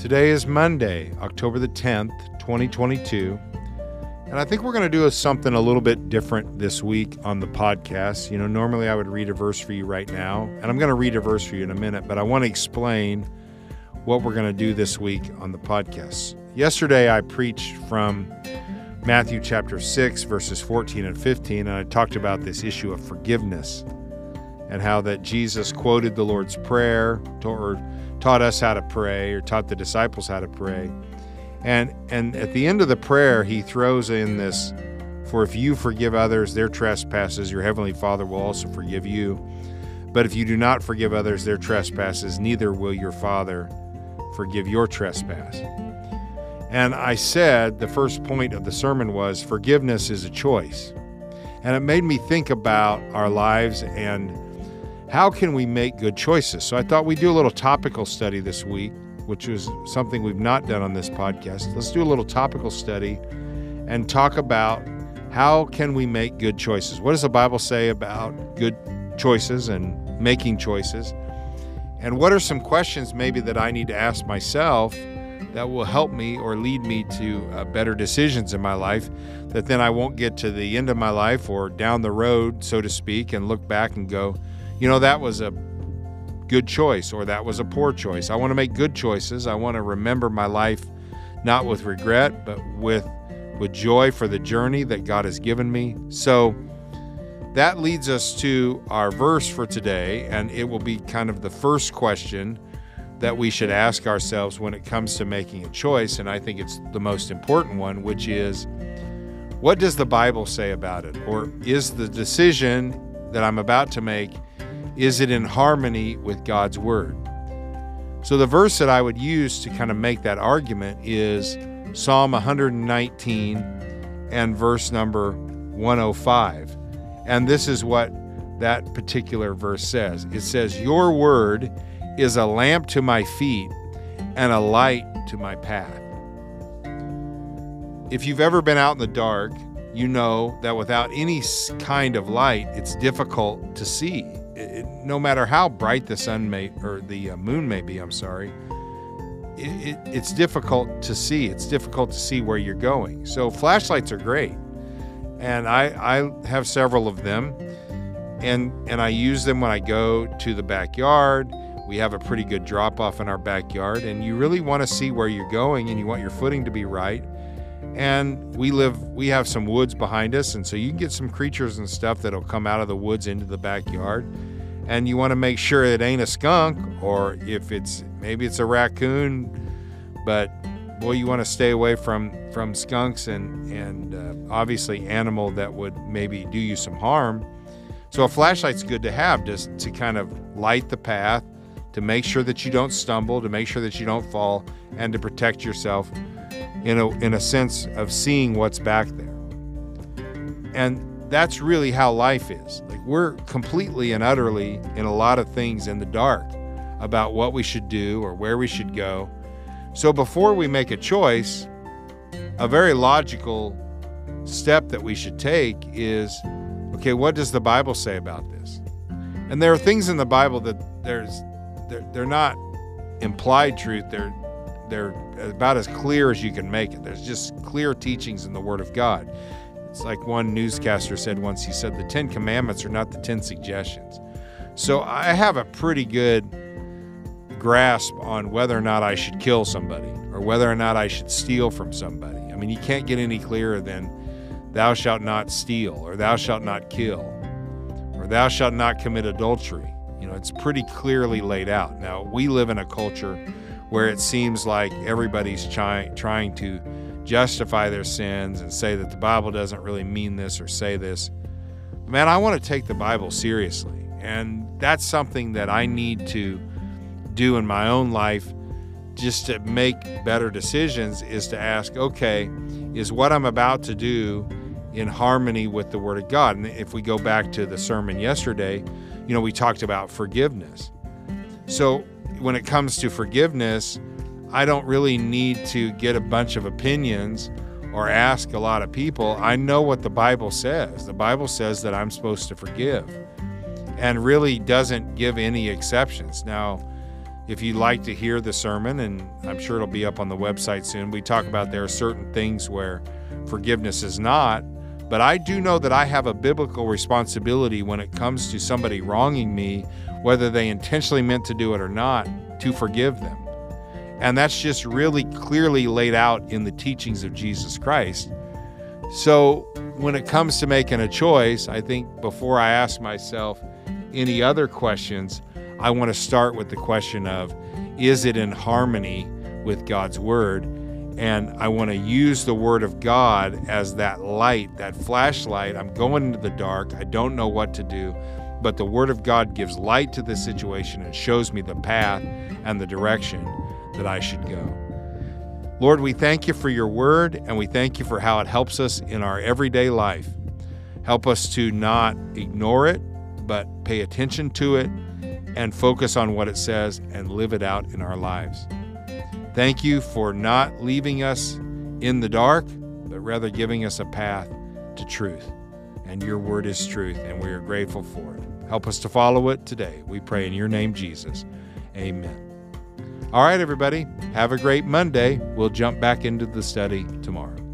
Today is Monday, October the 10th, 2022. And I think we're going to do something a little bit different this week on the podcast. You know, normally I would read a verse for you right now, and I'm going to read a verse for you in a minute, but I want to explain what we're going to do this week on the podcast. Yesterday I preached from Matthew chapter 6, verses 14 and 15, and I talked about this issue of forgiveness and how that Jesus quoted the Lord's Prayer or taught us how to pray or taught the disciples how to pray. And and at the end of the prayer, he throws in this for if you forgive others their trespasses, your heavenly Father will also forgive you. But if you do not forgive others their trespasses, neither will your Father forgive your trespass. And I said the first point of the sermon was forgiveness is a choice. And it made me think about our lives and how can we make good choices. So I thought we'd do a little topical study this week which is something we've not done on this podcast. Let's do a little topical study and talk about how can we make good choices? What does the Bible say about good choices and making choices? And what are some questions maybe that I need to ask myself that will help me or lead me to uh, better decisions in my life that then I won't get to the end of my life or down the road, so to speak, and look back and go, you know, that was a good choice or that was a poor choice. I want to make good choices. I want to remember my life not with regret, but with with joy for the journey that God has given me. So that leads us to our verse for today, and it will be kind of the first question that we should ask ourselves when it comes to making a choice. And I think it's the most important one, which is what does the Bible say about it? Or is the decision that I'm about to make is it in harmony with God's Word? So, the verse that I would use to kind of make that argument is Psalm 119 and verse number 105. And this is what that particular verse says it says, Your Word is a lamp to my feet and a light to my path. If you've ever been out in the dark, you know that without any kind of light, it's difficult to see it, no matter how bright the sun may or the uh, moon may be, I'm sorry, it, it, it's difficult to see. It's difficult to see where you're going. So flashlights are great, and I I have several of them, and and I use them when I go to the backyard. We have a pretty good drop off in our backyard, and you really want to see where you're going, and you want your footing to be right. And we live, we have some woods behind us, and so you can get some creatures and stuff that'll come out of the woods into the backyard. And you want to make sure it ain't a skunk or if it's maybe it's a raccoon but boy you want to stay away from from skunks and and uh, obviously animal that would maybe do you some harm. So a flashlight's good to have just to kind of light the path to make sure that you don't stumble to make sure that you don't fall and to protect yourself in a in a sense of seeing what's back there and that's really how life is. Like we're completely and utterly in a lot of things in the dark about what we should do or where we should go. So before we make a choice, a very logical step that we should take is okay, what does the Bible say about this? And there are things in the Bible that there's they're, they're not implied truth. They're they're about as clear as you can make it. There's just clear teachings in the Word of God. It's like one newscaster said once he said, the Ten Commandments are not the Ten Suggestions. So I have a pretty good grasp on whether or not I should kill somebody or whether or not I should steal from somebody. I mean, you can't get any clearer than thou shalt not steal or thou shalt not kill or thou shalt not commit adultery. You know, it's pretty clearly laid out. Now, we live in a culture where it seems like everybody's try- trying to justify their sins and say that the Bible doesn't really mean this or say this. Man, I want to take the Bible seriously. And that's something that I need to do in my own life just to make better decisions is to ask, okay, is what I'm about to do in harmony with the Word of God? And if we go back to the sermon yesterday, you know, we talked about forgiveness. So when it comes to forgiveness, I don't really need to get a bunch of opinions or ask a lot of people. I know what the Bible says. The Bible says that I'm supposed to forgive and really doesn't give any exceptions. Now, if you'd like to hear the sermon, and I'm sure it'll be up on the website soon, we talk about there are certain things where forgiveness is not. But I do know that I have a biblical responsibility when it comes to somebody wronging me, whether they intentionally meant to do it or not, to forgive them. And that's just really clearly laid out in the teachings of Jesus Christ. So when it comes to making a choice, I think before I ask myself any other questions, I want to start with the question of is it in harmony with God's word? And I want to use the word of God as that light, that flashlight. I'm going into the dark. I don't know what to do, but the word of God gives light to the situation and shows me the path and the direction that I should go. Lord, we thank you for your word and we thank you for how it helps us in our everyday life. Help us to not ignore it, but pay attention to it and focus on what it says and live it out in our lives. Thank you for not leaving us in the dark, but rather giving us a path to truth. And your word is truth, and we are grateful for it. Help us to follow it today. We pray in your name, Jesus. Amen. All right, everybody, have a great Monday. We'll jump back into the study tomorrow.